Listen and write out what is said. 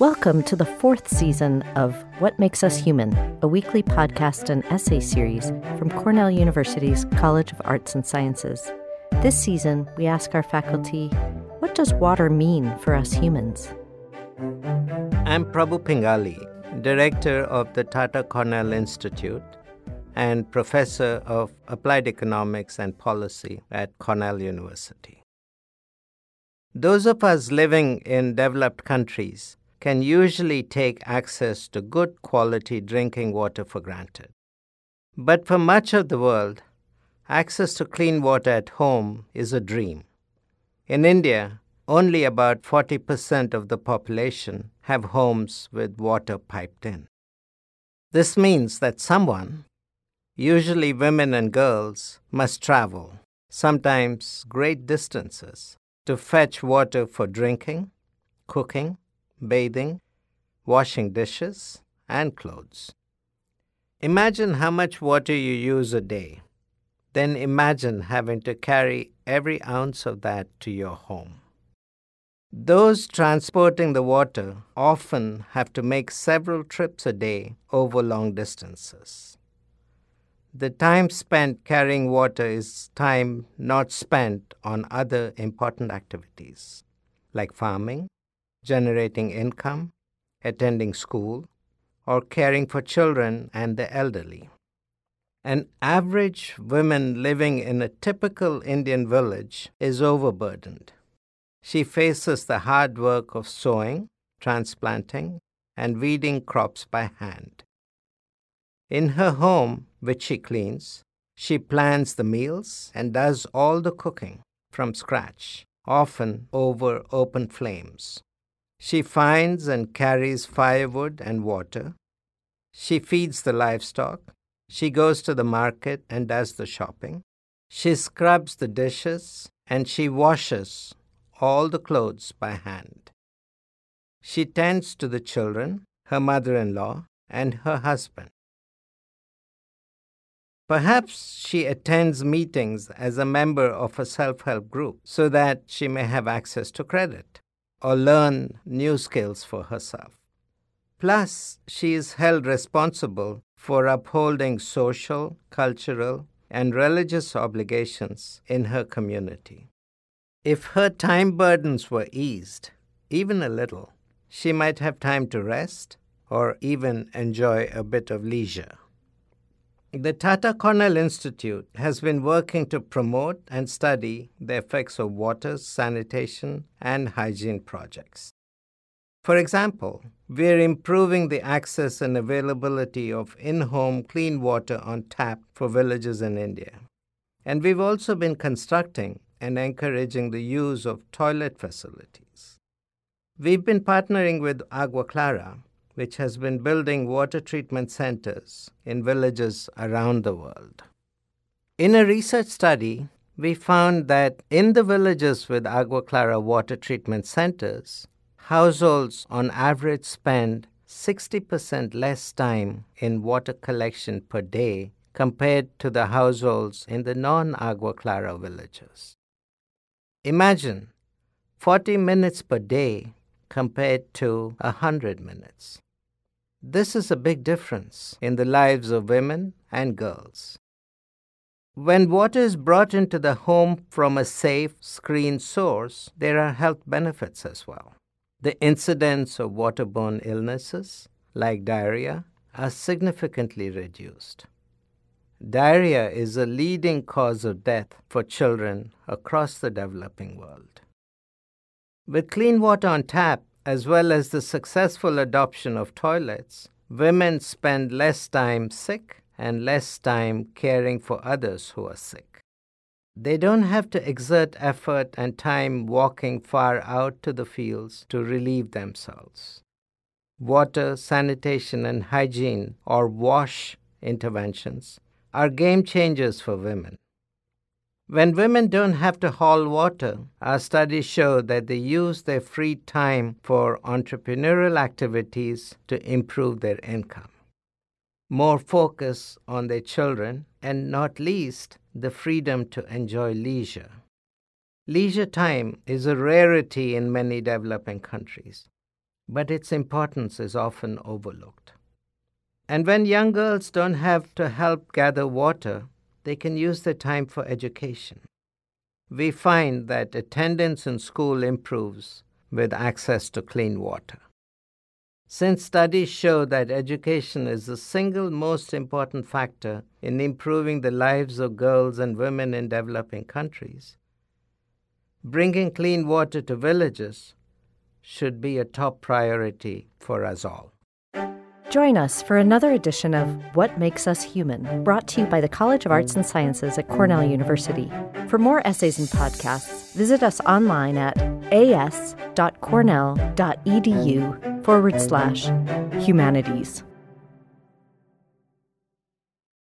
Welcome to the fourth season of What Makes Us Human, a weekly podcast and essay series from Cornell University's College of Arts and Sciences. This season, we ask our faculty what does water mean for us humans? I'm Prabhu Pingali, Director of the Tata Cornell Institute and Professor of Applied Economics and Policy at Cornell University. Those of us living in developed countries can usually take access to good quality drinking water for granted. But for much of the world, access to clean water at home is a dream. In India, only about 40% of the population have homes with water piped in. This means that someone, usually women and girls, must travel, sometimes great distances, to fetch water for drinking, cooking, bathing, washing dishes, and clothes. Imagine how much water you use a day. Then imagine having to carry every ounce of that to your home. Those transporting the water often have to make several trips a day over long distances. The time spent carrying water is time not spent on other important activities like farming, generating income, attending school, or caring for children and the elderly. An average woman living in a typical Indian village is overburdened. She faces the hard work of sowing, transplanting, and weeding crops by hand. In her home, which she cleans, she plans the meals and does all the cooking from scratch, often over open flames. She finds and carries firewood and water. She feeds the livestock. She goes to the market and does the shopping. She scrubs the dishes and she washes all the clothes by hand. She tends to the children, her mother in law, and her husband. Perhaps she attends meetings as a member of a self help group so that she may have access to credit or learn new skills for herself. Plus, she is held responsible for upholding social, cultural, and religious obligations in her community. If her time burdens were eased, even a little, she might have time to rest or even enjoy a bit of leisure. The Tata Cornell Institute has been working to promote and study the effects of water, sanitation, and hygiene projects. For example, we are improving the access and availability of in home clean water on tap for villages in India. And we've also been constructing and encouraging the use of toilet facilities. We've been partnering with Agua Clara which has been building water treatment centers in villages around the world. In a research study, we found that in the villages with Agua Clara water treatment centers, households on average spend 60% less time in water collection per day compared to the households in the non Agua Clara villages. Imagine 40 minutes per day compared to 100 minutes. This is a big difference in the lives of women and girls. When water is brought into the home from a safe, screened source, there are health benefits as well. The incidence of waterborne illnesses, like diarrhea, are significantly reduced. Diarrhea is a leading cause of death for children across the developing world. With clean water on tap, as well as the successful adoption of toilets, women spend less time sick and less time caring for others who are sick. They don't have to exert effort and time walking far out to the fields to relieve themselves. Water, sanitation, and hygiene, or WASH interventions, are game changers for women. When women don't have to haul water, our studies show that they use their free time for entrepreneurial activities to improve their income. More focus on their children, and not least, the freedom to enjoy leisure. Leisure time is a rarity in many developing countries, but its importance is often overlooked. And when young girls don't have to help gather water, they can use the time for education. We find that attendance in school improves with access to clean water. Since studies show that education is the single most important factor in improving the lives of girls and women in developing countries, bringing clean water to villages should be a top priority for us all. Join us for another edition of What Makes Us Human, brought to you by the College of Arts and Sciences at Cornell University. For more essays and podcasts, visit us online at as.cornell.edu forward slash humanities.